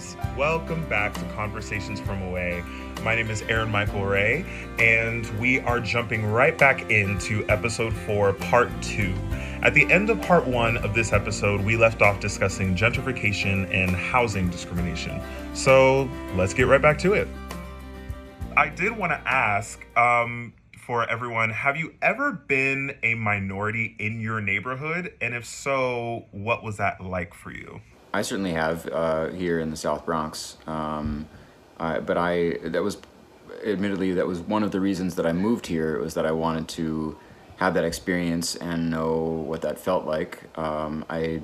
Newfoundlanders. Welcome back to Conversations from Away. My name is Aaron Michael Ray, and we are jumping right back into episode four, part two. At the end of part one of this episode, we left off discussing gentrification and housing discrimination. So let's get right back to it. I did want to ask um, for everyone have you ever been a minority in your neighborhood? And if so, what was that like for you? I certainly have uh, here in the South Bronx, um, I, but I that was admittedly that was one of the reasons that I moved here was that I wanted to have that experience and know what that felt like. Um, I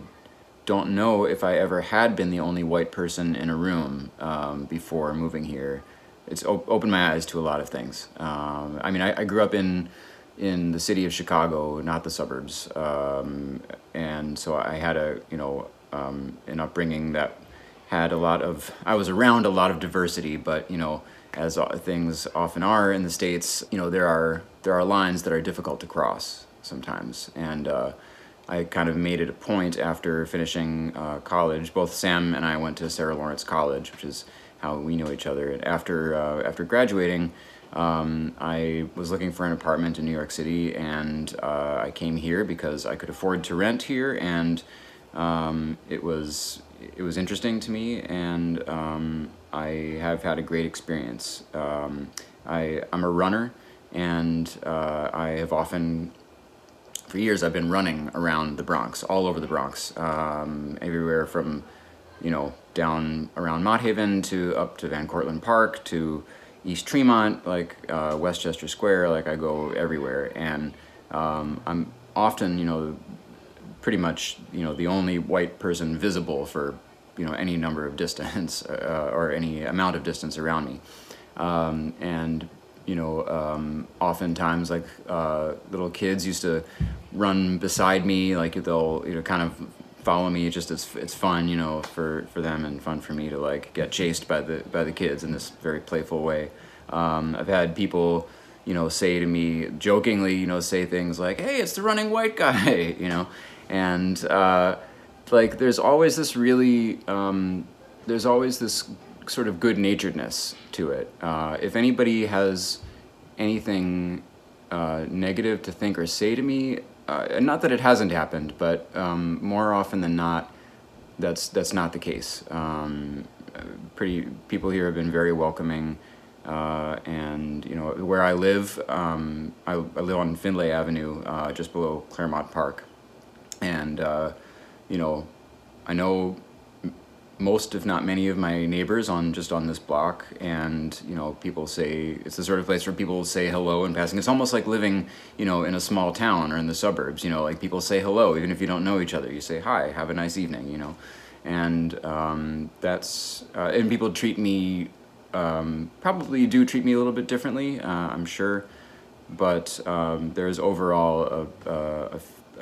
don't know if I ever had been the only white person in a room um, before moving here. It's op- opened my eyes to a lot of things. Um, I mean, I, I grew up in in the city of Chicago, not the suburbs, um, and so I had a you know um, an upbringing that had a lot of I was around a lot of diversity, but you know as things often are in the states, you know there are there are lines that are difficult to cross sometimes, and uh, I kind of made it a point after finishing uh, college. Both Sam and I went to Sarah Lawrence College, which is how we know each other. And after uh, after graduating, um, I was looking for an apartment in New York City, and uh, I came here because I could afford to rent here, and um, it was it was interesting to me, and um, I have had a great experience. Um, I I'm a runner, and uh, I have often for years I've been running around the Bronx, all over the Bronx, um, everywhere from, you know, down around Mott Haven to up to Van Cortlandt Park to East Tremont, like uh, Westchester Square. Like I go everywhere, and um, I'm often, you know, pretty much, you know, the only white person visible for, you know, any number of distance uh, or any amount of distance around me, um, and you know, um, oftentimes like uh, little kids used to run beside me, like they'll you know kind of follow me. Just it's it's fun, you know, for for them and fun for me to like get chased by the by the kids in this very playful way. Um, I've had people, you know, say to me jokingly, you know, say things like, "Hey, it's the running white guy," you know, and uh, like there's always this really um, there's always this sort of good naturedness to it. Uh, if anybody has anything uh, negative to think or say to me, uh, not that it hasn't happened, but um, more often than not, that's that's not the case. Um, pretty people here have been very welcoming, uh, and you know where I live, um, I, I live on Findlay Avenue, uh, just below Claremont Park, and uh, you know, I know most if not many of my neighbors on just on this block. And you know people say it's the sort of place where people say hello in passing. It's almost like living you know in a small town or in the suburbs you know like people say hello even if you don't know each other. You say hi have a nice evening you know. And um, that's uh, and people treat me um, probably do treat me a little bit differently uh, i'm sure. But um, there's overall a, a, a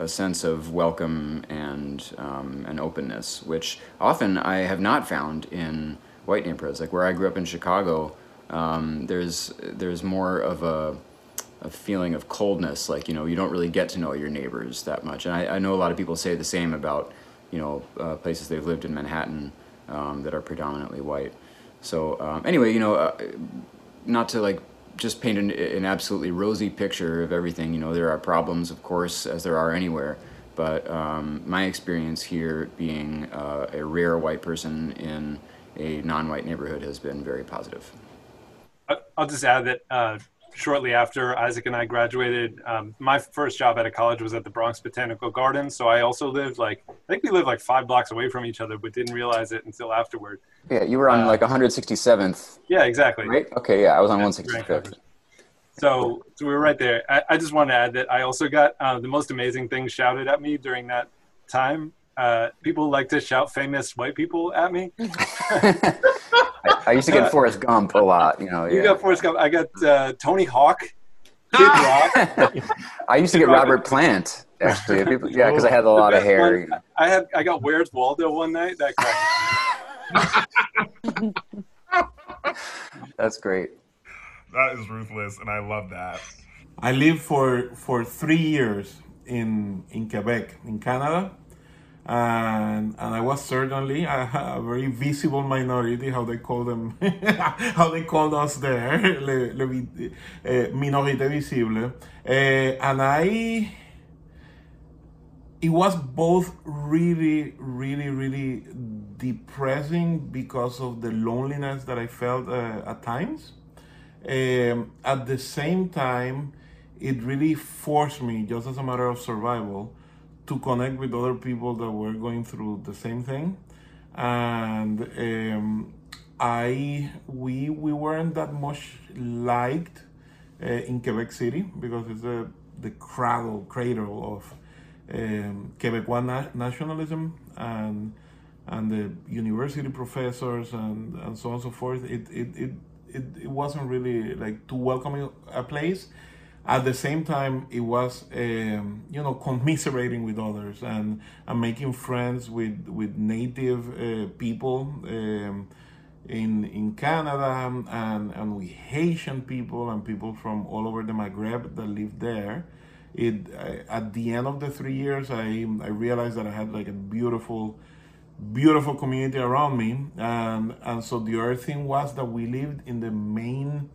sense of welcome and um, an openness, which often I have not found in white neighborhoods. Like where I grew up in Chicago, um, there's there's more of a, a feeling of coldness. Like you know, you don't really get to know your neighbors that much. And I, I know a lot of people say the same about you know uh, places they've lived in Manhattan um, that are predominantly white. So um, anyway, you know, uh, not to like just paint an, an absolutely rosy picture of everything. You know, there are problems, of course, as there are anywhere. But um, my experience here, being uh, a rare white person in a non-white neighborhood, has been very positive. I'll just add that uh, shortly after Isaac and I graduated, um, my first job out of college was at the Bronx Botanical Gardens. So I also lived like I think we lived like five blocks away from each other, but didn't realize it until afterward. Yeah, you were on uh, like 167th. Yeah, exactly. Right. Okay. Yeah, I was on 165th. So, so we were right there. I, I just want to add that I also got uh, the most amazing things shouted at me during that time. Uh, people like to shout famous white people at me. I, I, used to get Forrest Gump a lot. You know, you yeah. got Forrest Gump. I got uh, Tony Hawk. Kid Rock. I used to get Robert Plant. Actually, people, yeah, because I had a lot of hair. One, I had I got Where's Waldo one night. That That's great. That is ruthless, and I love that. I lived for for three years in in Quebec, in Canada, and and I was certainly a, a very visible minority, how they call them, how they called us there, le, le, uh, minorité visible, uh, and I. It was both really, really, really depressing because of the loneliness that I felt uh, at times um, at the same time, it really forced me, just as a matter of survival, to connect with other people that were going through the same thing. And um, I, we, we weren't that much liked uh, in Quebec City because it's the the cradle, cradle of um, Quebecois na- nationalism and and the university professors and, and so on and so forth. It, it, it it, it wasn't really like too welcoming a place at the same time it was um, you know commiserating with others and, and making friends with with native uh, people um, in in Canada and and with Haitian people and people from all over the Maghreb that lived there. It I, at the end of the 3 years I I realized that I had like a beautiful beautiful community around me. And and so the other thing was that we lived in the main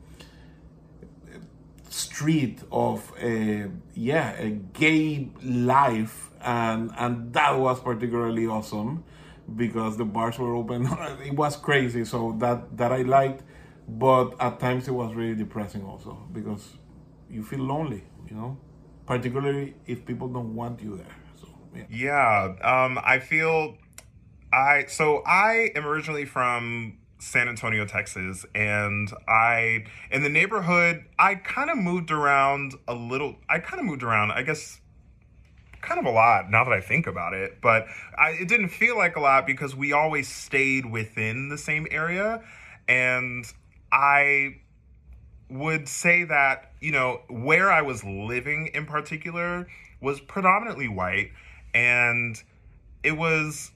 street of a yeah a gay life and and that was particularly awesome because the bars were open. It was crazy so that that i liked but at times it was really depressing also because you feel lonely you know? Particularly if people don't want you there so yeah. Yeah um i feel I so I am originally from San Antonio, Texas, and I in the neighborhood I kind of moved around a little. I kind of moved around, I guess kind of a lot now that I think about it, but I, it didn't feel like a lot because we always stayed within the same area and I would say that, you know, where I was living in particular was predominantly white and it was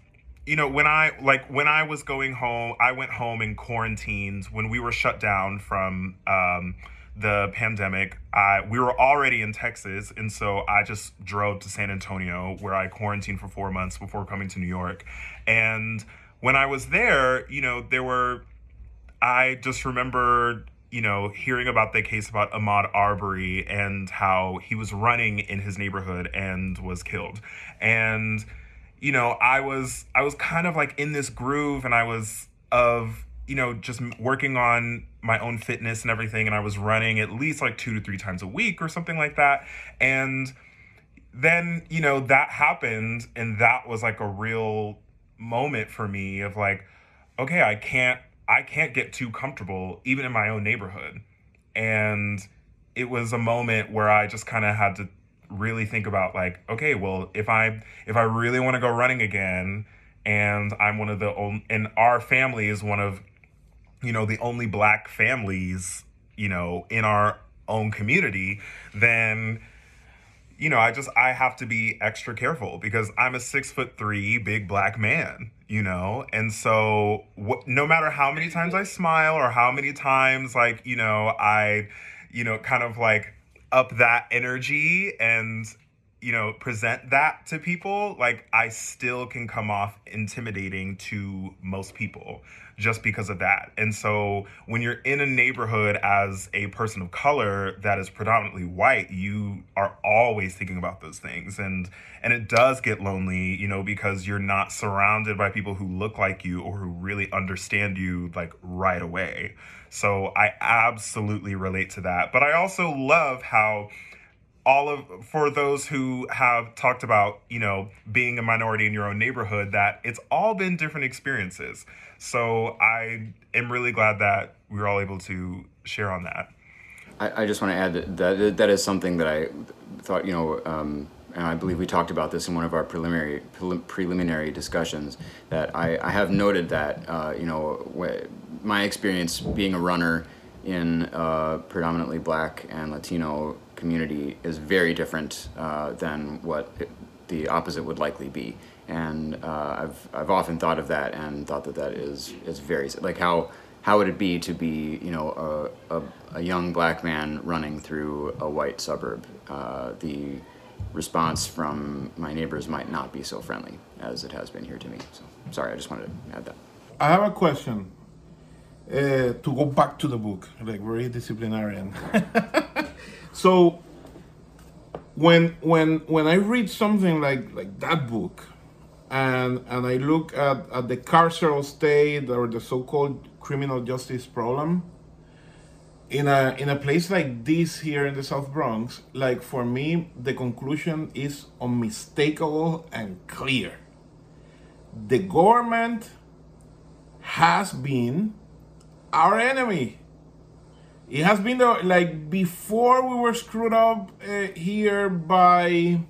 you know when i like when i was going home i went home in quarantines. When we were shut down from um, the pandemic I, we were already in texas. And so i just drove to san antonio where i quarantined for four months before coming to new york. And when i was there you know there were i just remembered you know, hearing about the case about Ahmaud Arbery and how he was running in his neighborhood and was killed. And you know, I was I was kind of like in this groove and I was of, you know, just working on my own fitness and everything and I was running at least like 2 to 3 times a week or something like that. And then, you know, that happened and that was like a real moment for me of like okay, I can't I can't get too comfortable even in my own neighborhood. And it was a moment where I just kind of had to really think about like okay well if i if i really want to go running again and i'm one of the only and our family is one of you know the only black families you know in our own community then you know i just i have to be extra careful because i'm a six foot three big black man you know? And so wh- no matter how many times i smile or how many times like you know i you know kind of like up that energy and you know, present that to people, like I still can come off intimidating to most people just because of that. And so when you're in a neighborhood as a person of color that is predominantly white, you are always thinking about those things. And and it does get lonely, you know, because you're not surrounded by people who look like you or who really understand you like right away. So I absolutely relate to that. But I also love how all of for those who have talked about you know being a minority in your own neighborhood that it's all been different experiences so i am really glad that we were all able to share on that i, I just want to add that, that that is something that i thought you know um, and I believe we talked about this in one of our preliminary preliminary discussions. That I, I have noted that uh, you know my experience being a runner in a predominantly Black and Latino community is very different uh, than what it, the opposite would likely be. And uh, I've, I've often thought of that and thought that that is, is very, like how, how would it be to be, you know, a, a, a young black man running through a white suburb? Uh, the response from my neighbors might not be so friendly as it has been here to me. So sorry, I just wanted to add that. I have a question. Uh, to go back to the book, like very disciplinarian. So when when when I read something like like that book, and and I look at, at the carceral state or the so-called criminal justice problem, in a in a place like this here in the South Bronx, like for me, the conclusion is unmistakable and clear. The government has been our enemy. It has been the, like before we were screwed up uh, here by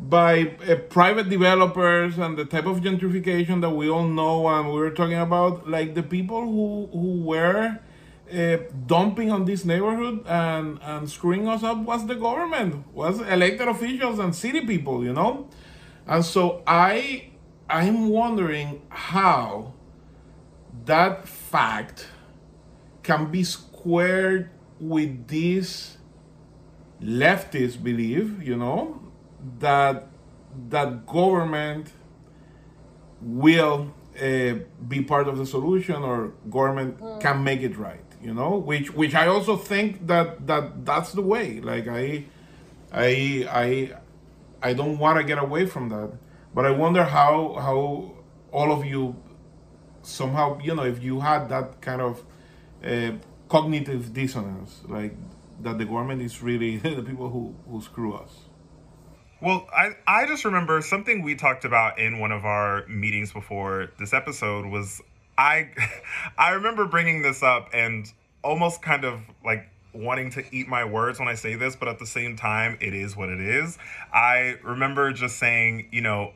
by uh, private developers and the type of gentrification that we all know and we were talking about like the people who who were uh, dumping on this neighborhood and and screwing us up was the government was elected officials and city people you know? And so i i'm wondering how that fact can be squared with this leftist belief, you know, that that government will uh, be part of the solution or government mm. can make it right, you know, which which I also think that that that's the way. Like I I I I don't want to get away from that, but I wonder how how all of you somehow you know if you had that kind of uh, cognitive dissonance, like that the government is really the people who, who screw us. Well, I, I just remember something we talked about in one of our meetings before this episode was I I remember bringing this up and almost kind of like wanting to eat my words when I say this, but at the same time, it is what it is. I remember just saying, you know,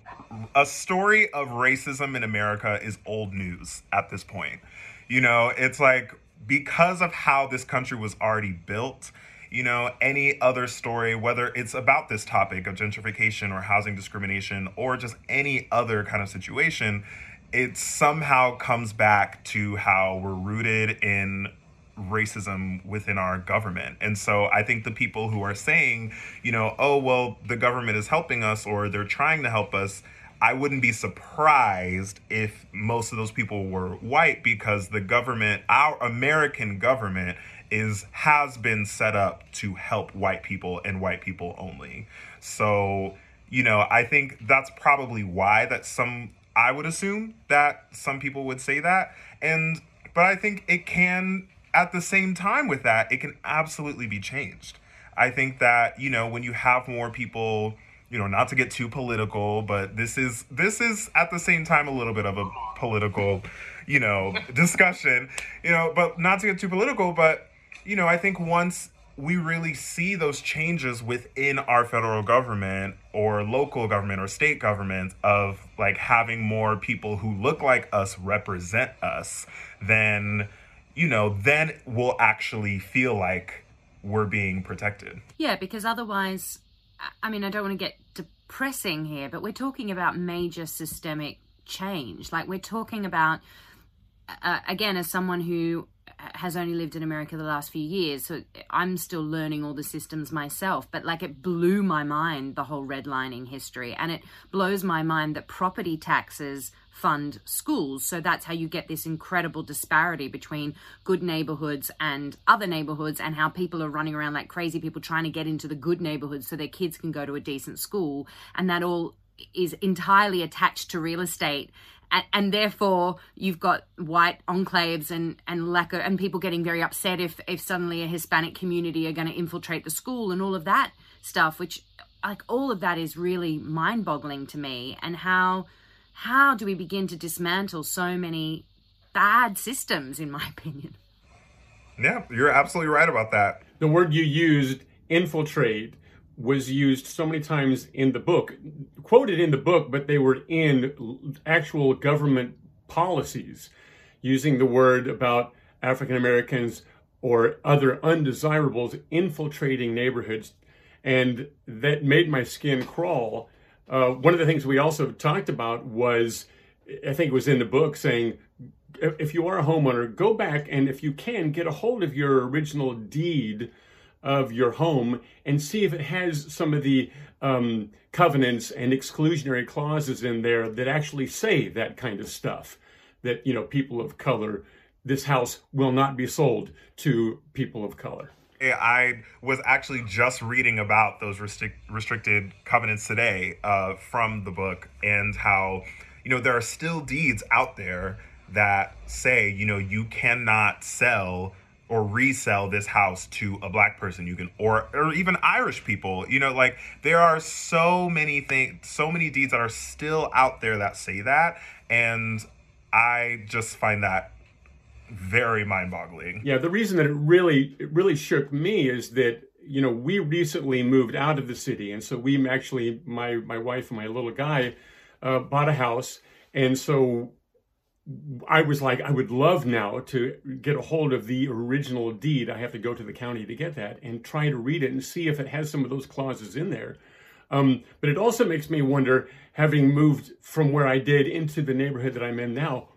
a story of racism in America is old news at this point. You know, it's like because of how this country was already built, you know, any other story, whether it's about this topic of gentrification or housing discrimination or just any other kind of situation, it somehow comes back to how we're rooted in racism within our government. And so I think the people who are saying, you know, oh, well, the government is helping us or they're trying to help us, I wouldn't be surprised if most of those people were white because the government, our American government, is has been set up to help white people and white people only. So, you know, I think that's probably why that some I would assume that some people would say that. And but I think it can at the same time with that, it can absolutely be changed. I think that, you know, when you have more people you know, not to get too political, but this is this is at the same time a little bit of a political, you know, discussion, you know, but not to get too political, but you know, I think once we really see those changes within our federal government or local government or state government of like having more people who look like us represent us, then you know, then we'll actually feel like we're being protected. Yeah, because otherwise I mean, I don't want to get depressing here, but we're talking about major systemic change. Like, we're talking about, uh, again, as someone who has only lived in America the last few years, so I'm still learning all the systems myself. But like it blew my mind the whole redlining history, and it blows my mind that property taxes fund schools. So that's how you get this incredible disparity between good neighborhoods and other neighborhoods, and how people are running around like crazy people trying to get into the good neighborhoods so their kids can go to a decent school, and that all is entirely attached to real estate and, and, therefore you've got white enclaves and and lack of, and people getting very upset if if suddenly a Hispanic community are going to infiltrate the school and all of that stuff, which like all of that is really mind-boggling to me. And how how do we begin to dismantle so many bad systems? In my opinion. Yeah, you're absolutely right about that. The word you used, infiltrate, was used so many times in the book, quoted in the book, but they were in actual government policies, using the word about African Americans or other undesirables infiltrating neighborhoods. And that made my skin crawl. Uh, one of the things we also talked about was, I think it was in the book, saying if you are a homeowner, go back and if you can, get a hold of your original deed of your home and see if it has some of the um, covenants and exclusionary clauses in there that actually say that kind of stuff. That, you know, people of color, this house will not be sold to people of color. I was actually just reading about those restric- restricted covenants today uh, from the book and how, you know, there are still deeds out there that say, you know, you cannot sell or resell this house to a black person. You can or or even irish people you know like there are so many things so many deeds that are still out there that say that and i just find that very mind-boggling. Yeah the reason that it really it really shook me is that you know we recently moved out of the city and so we actually my my wife and my little guy uh, bought a house and so I was like, I would love now to get a hold of the original deed. I have to go to the county to get that and try to read it and see if it has some of those clauses in there. Um, but it also makes me wonder, having moved from where I did into the neighborhood that I'm in now,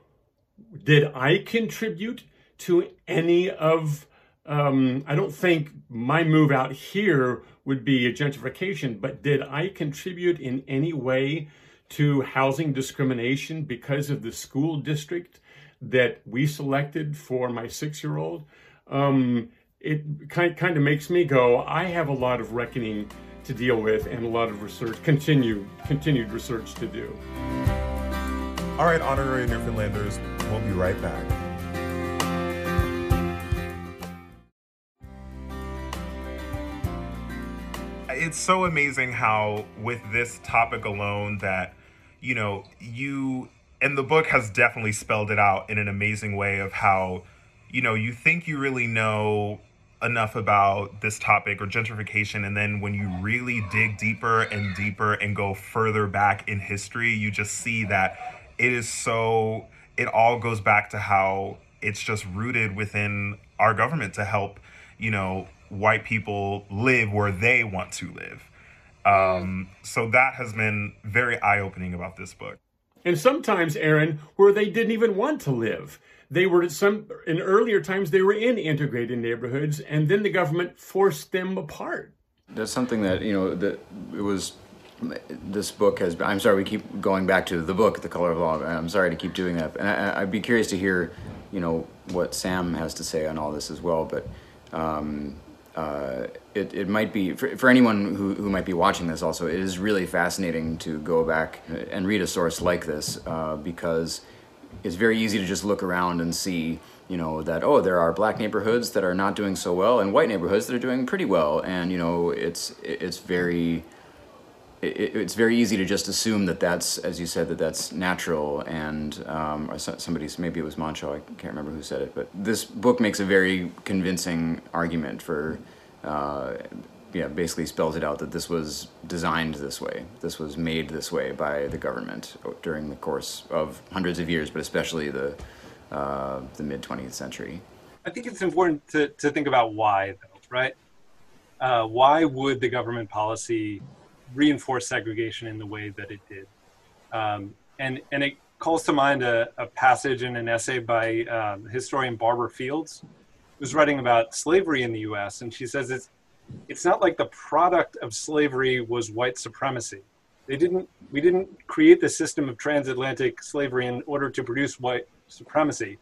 did I contribute to any of? Um, I don't think my move out here would be a gentrification, but did I contribute in any way to housing discrimination because of the school district that we selected for my six year old, um, it kind, kind of makes me go, I have a lot of reckoning to deal with and a lot of research, continued, continued research to do. All right, honorary Newfoundlanders, we'll be right back. It's so amazing how with this topic alone that you know you and the book has definitely spelled it out in an amazing way of how you know you think you really know enough about this topic or gentrification and then when you really dig deeper and deeper and go further back in history you just see that it is so it all goes back to how it's just rooted within our government to help you know white people live where they want to live. Um, so that has been very eye opening about this book. And sometimes, Aaron, where they didn't even want to live. They were some in earlier times they were in integrated neighborhoods, and then the government forced them apart. That's something that you know that it was. This book has. I'm sorry, we keep going back to the book, The Color of Law. I'm sorry to keep doing that, and I, would be curious to hear, you know, what Sam has to say on all this as well. But um, uh, it, it might be for, for anyone who, who might be watching this also it is really fascinating to go back and read a source like this uh, because it's very easy to just look around and see you know that oh there are black neighborhoods that are not doing so well and white neighborhoods that are doing pretty well. And you know it's it's very it, it's very easy to just assume that that's, as you said, that that's natural. And um, somebody's maybe it was Monxo, I can't remember who said it, but this book makes a very convincing argument for, uh, yeah, basically spells it out that this was designed this way, this was made this way by the government during the course of hundreds of years, but especially the uh, the mid 20th century. I think it's important to, to think about why, though, right? Uh, why would the government policy reinforce segregation in the way that it did. Um, and and it, calls to mind a, a passage in an essay by um, historian Barbara Fields, who's writing about slavery in the U.S. And she says it's it's not like the product of slavery was white supremacy. They didn't. We didn't create the system of transatlantic slavery in order to produce white supremacy.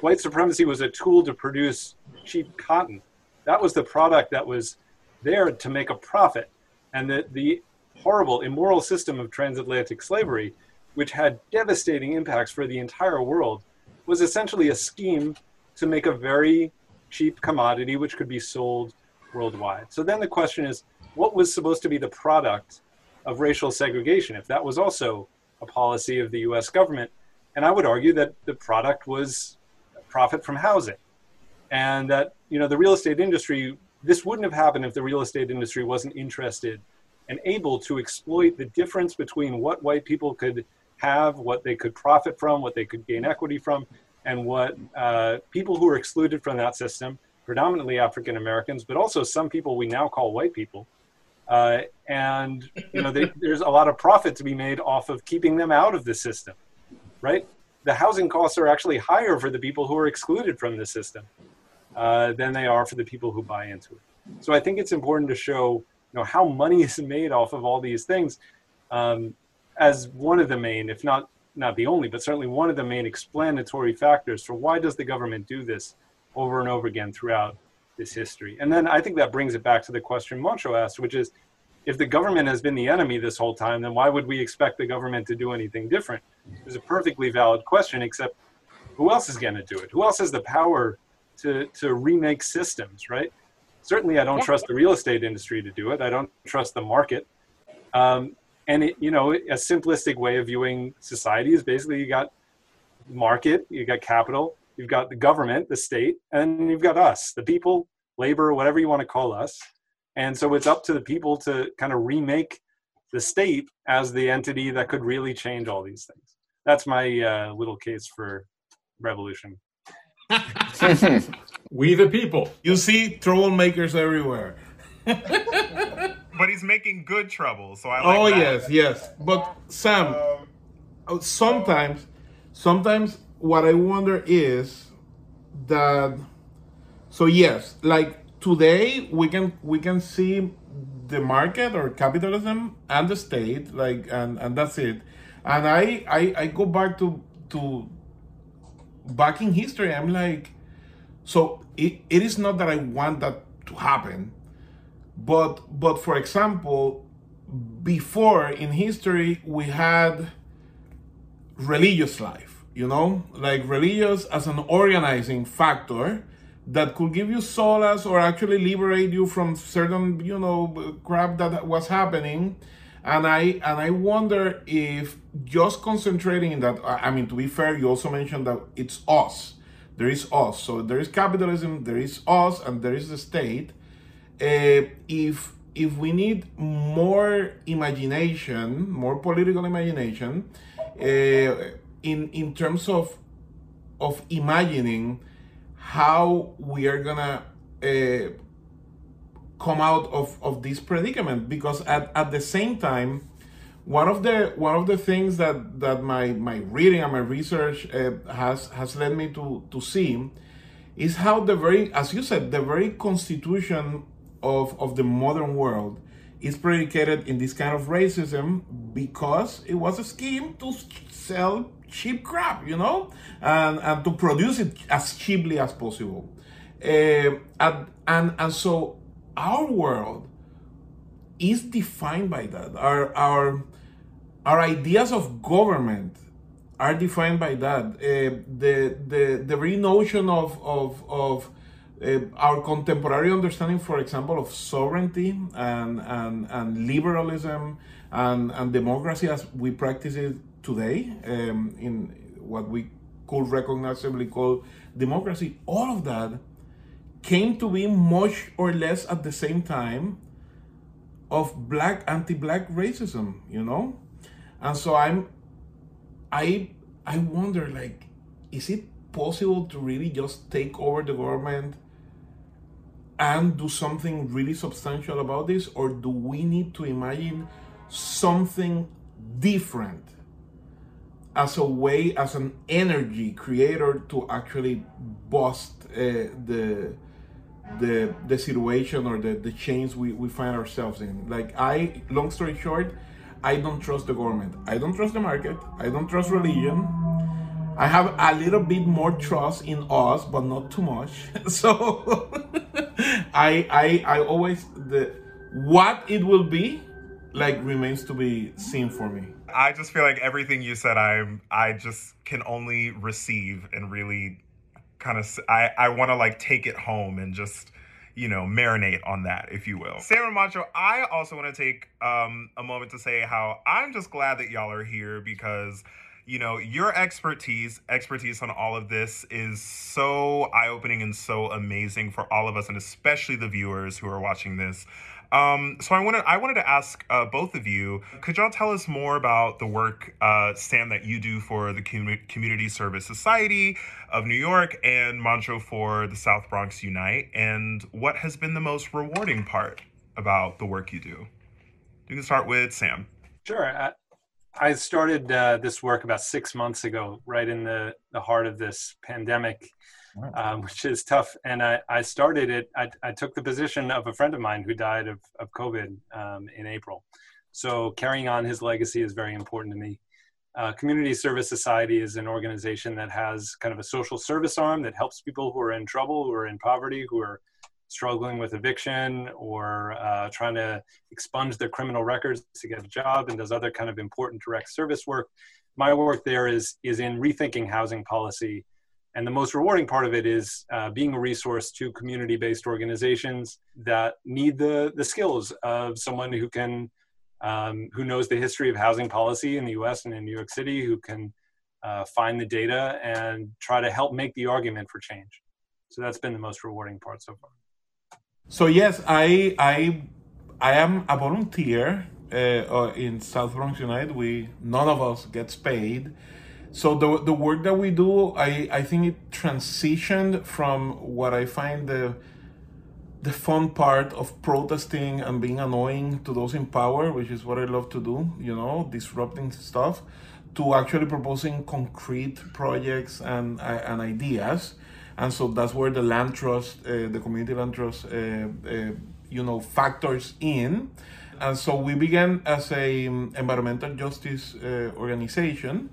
White supremacy was a tool to produce cheap cotton. That was the product that was there to make a profit. And the, the horrible, immoral system of transatlantic slavery, which had devastating impacts for the entire world, was essentially a scheme to make a very cheap commodity which could be sold worldwide. So then the question is what was supposed to be the product of racial segregation if that was also a policy of the US government? And I would argue that the product was profit from housing. And that, you know, the real estate industry, this wouldn't have happened if the real estate industry wasn't interested and able to exploit the difference between what white people could have, what they could profit from, what they could gain equity from, and what uh, people who are excluded from that system, predominantly African Americans, but also some people we now call white people. Uh, and you know, they, there's a lot of profit to be made off of keeping them out of the system, right? The housing costs are actually higher for the people who are excluded from the system uh, than they are for the people who buy into it. So I think it's important to show, you know, how money is made off of all these things um, as one of the main, if not not the only, but certainly one of the main explanatory factors for why does the government do this over and over again throughout this history. And then I think that brings it back to the question Monxo asked, which is if the government has been the enemy this whole time, then why would we expect the government to do anything different? It's a perfectly valid question, except who else is going to do it? Who else has the power to, to remake systems, right? Certainly, I don't trust the real estate industry to do it. I don't trust the market. Um, and it, you know, a simplistic way of viewing society is basically you got market, you got capital, you've got the government, the state, and you've got us, the people, labor, whatever you want to call us. And so it's up to the people to kind of remake the state as the entity that could really change all these things. That's my uh, little case for revolution. we the people. You see troublemakers everywhere. but he's making good trouble, so I like Oh that. yes, yes. But Sam, uh, sometimes, sometimes what I wonder is that. So yes, like today we can we can see the market or capitalism and the state, like and and that's it. And I I, I go back to to back in history. I'm like, so it, it is not that I want that to happen but but for example before in history we had religious life you know? Like religious as an organizing factor that could give you solace or actually liberate you from certain you know crap that was happening. And i and i wonder if just concentrating in that i mean to be fair you also mentioned that it's us there is us. So there is capitalism there is us and there is the state. Uh, if if we need more imagination, more political imagination, uh, in in terms of of imagining how we are gonna uh, come out of, of this predicament, because at, at the same time, one of the one of the things that that my my reading and my research uh, has has led me to to see is how the very as you said the very constitution of, of the modern world is predicated in this kind of racism because it was a scheme to sell cheap crap, you know, and, and to produce it as cheaply as possible. Uh, and, and, and so our world is defined by that. Our, our, our ideas of government are defined by that. Uh, the, the, the very notion of, of, of uh, our contemporary understanding, for example, of sovereignty and, and, and liberalism and, and democracy as we practice it today um, in what we could recognizably call democracy, all of that came to be much or less at the same time of black anti-black racism, you know? And so I'm I I wonder like is it possible to really just take over the government and do something really substantial about this or do we need to imagine something different as a way, as an energy creator to actually bust uh, the the the situation or the the chains we, we find ourselves in. Like I, long story short, I don't trust the government. I don't trust the market. I don't trust religion. I have a little bit more trust in us, but not too much. So I I I always the what it will be like remains to be seen for me. I just feel like everything you said, I'm I just can only receive and really kind of I I want to like take it home and just you know marinate on that, if you will. Sam and Monxo, I also want to take um, a moment to say how I'm just glad that y'all are here because you know your expertise expertise on all of this is so eye-opening and so amazing for all of us and especially the viewers who are watching this um, so I wanted I wanted to ask uh, both of you, could y'all tell us more about the work, uh, Sam, that you do for the Com- Community Service Society of New York and Monxo for the South Bronx Unite, and what has been the most rewarding part about the work you do? You can start with Sam. Sure. I, I started uh, this work about six months ago, right in the, the heart of this pandemic um, which is tough. And I, I started it, I, I, took the position of a friend of mine who died of, of COVID um, in April. So carrying on his legacy is very important to me. Uh, Community Service Society is an organization that has kind of a social service arm that helps people who are in trouble, who are in poverty, who are struggling with eviction or uh, trying to expunge their criminal records to get a job and does other kind of important direct service work. My work there is, is in rethinking housing policy and the most rewarding part of it is uh, being a resource to community based organizations that need the, the skills of someone who can, um, who knows the history of housing policy in the US and in New York City, who can uh, find the data and try to help make the argument for change. So that's been the most rewarding part so far. So, yes, I, I, I am a volunteer uh, in South Bronx United. We, none of us gets paid so the the work that we do, I I think it transitioned from what I find the the fun part of protesting and being annoying to those in power, which is what I love to do, you know, disrupting stuff, to actually proposing concrete projects and and ideas. And so that's where the land trust, uh, the community land trust, uh, uh, you know, factors in. And so we began as a um, environmental justice uh, organization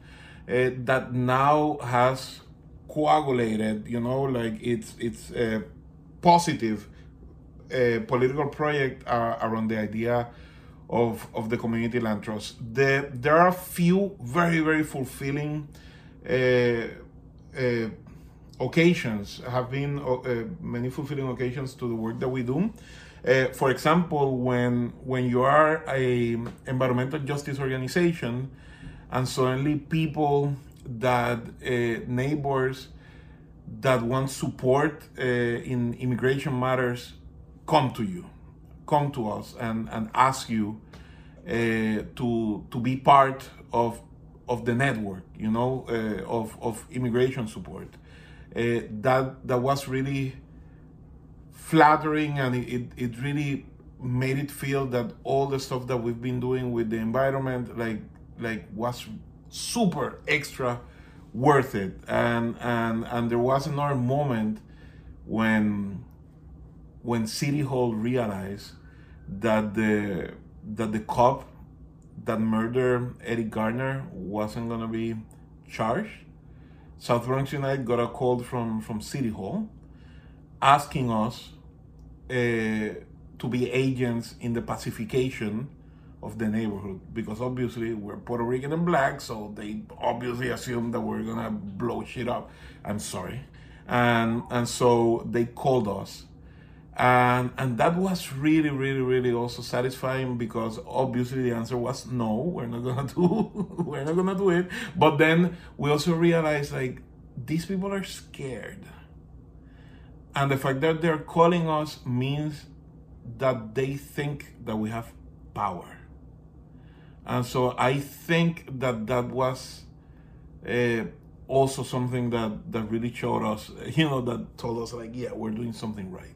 uh, that now has coagulated, you know, like it's it's a positive uh, political project uh, around the idea of of the community land trust. The, there are few very very fulfilling uh, uh, occasions. Have been uh, many fulfilling occasions to the work that we do. for example, when when you are a environmental justice organization and suddenly people that uh, neighbors that want support uh, in immigration matters come to you come to us and, and ask you uh, to to be part of of the network you know uh, of, of immigration support. Uh, that that was really flattering and it, it really made it feel that all the stuff that we've been doing with the environment like like was super extra worth it and and and there was another moment when when city hall realized that the that the cop that murdered Eric Garner wasn't gonna be charged. South Bronx United got a call from from City Hall asking us uh, to be agents in the pacification of the neighborhood because obviously we're Puerto Rican and black, so they obviously assume that we're gonna blow shit up. I'm sorry, and and so they called us, and and that was really really really also satisfying because obviously the answer was no, we're not gonna do we're not gonna do it. But then we also realized like these people are scared, and the fact that they're calling us means that they think that we have power and so I think that that was uh, also something that that really showed us, you know, that told us like, yeah, we're doing something right.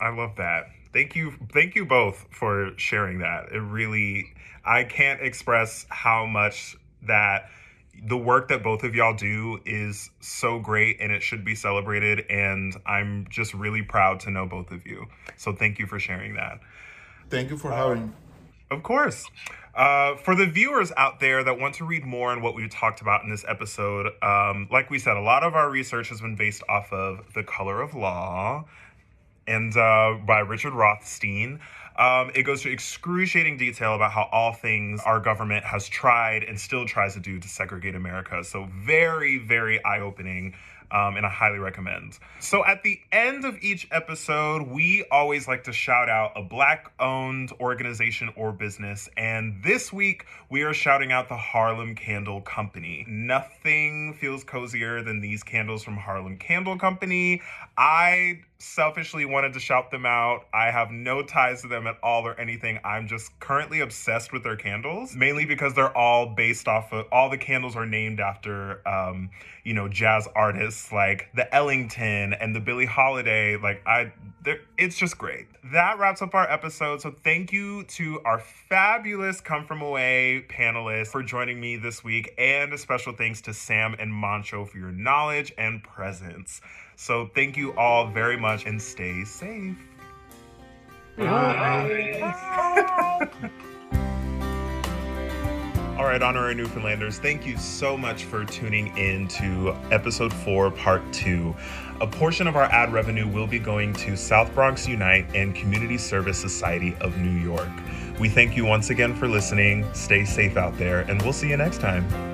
I love that. Thank you, thank you both for sharing that. It really, I can't express how much that the work that both of y'all do is so great and it should be celebrated. And I'm just really proud to know both of you. So thank you for sharing that. Thank you for having me. Of course. Uh, for the viewers out there that want to read more on what we talked about in this episode, um, like we said, a lot of our research has been based off of The Color of Law and uh, by Richard Rothstein. Um, it goes to excruciating detail about how all things our government has tried and still tries to do to segregate America. So, very, very eye opening. Um, and I highly recommend. So, at the end of each episode, we always like to shout out a Black owned organization or business. And this week, we are shouting out the Harlem Candle Company. Nothing feels cozier than these candles from Harlem Candle Company. I selfishly wanted to shout them out. I have no ties to them at all or anything. I'm just currently obsessed with their candles, mainly because they're all based off of all the candles are named after, um, you know, jazz artists like the Ellington and the Billie Holiday. Like I, it's just great. That wraps up our episode. So thank you to our fabulous Come From Away panelists for joining me this week, and a special thanks to Sam and Monxo for your knowledge and presence. So thank you all very much and stay safe. Bye. all right, honorary Newfoundlanders, thank you so much for tuning in to episode four, part two. A portion of our ad revenue will be going to South Bronx Unite and Community Service Society of New York. We thank you once again for listening. Stay safe out there, and we'll see you next time.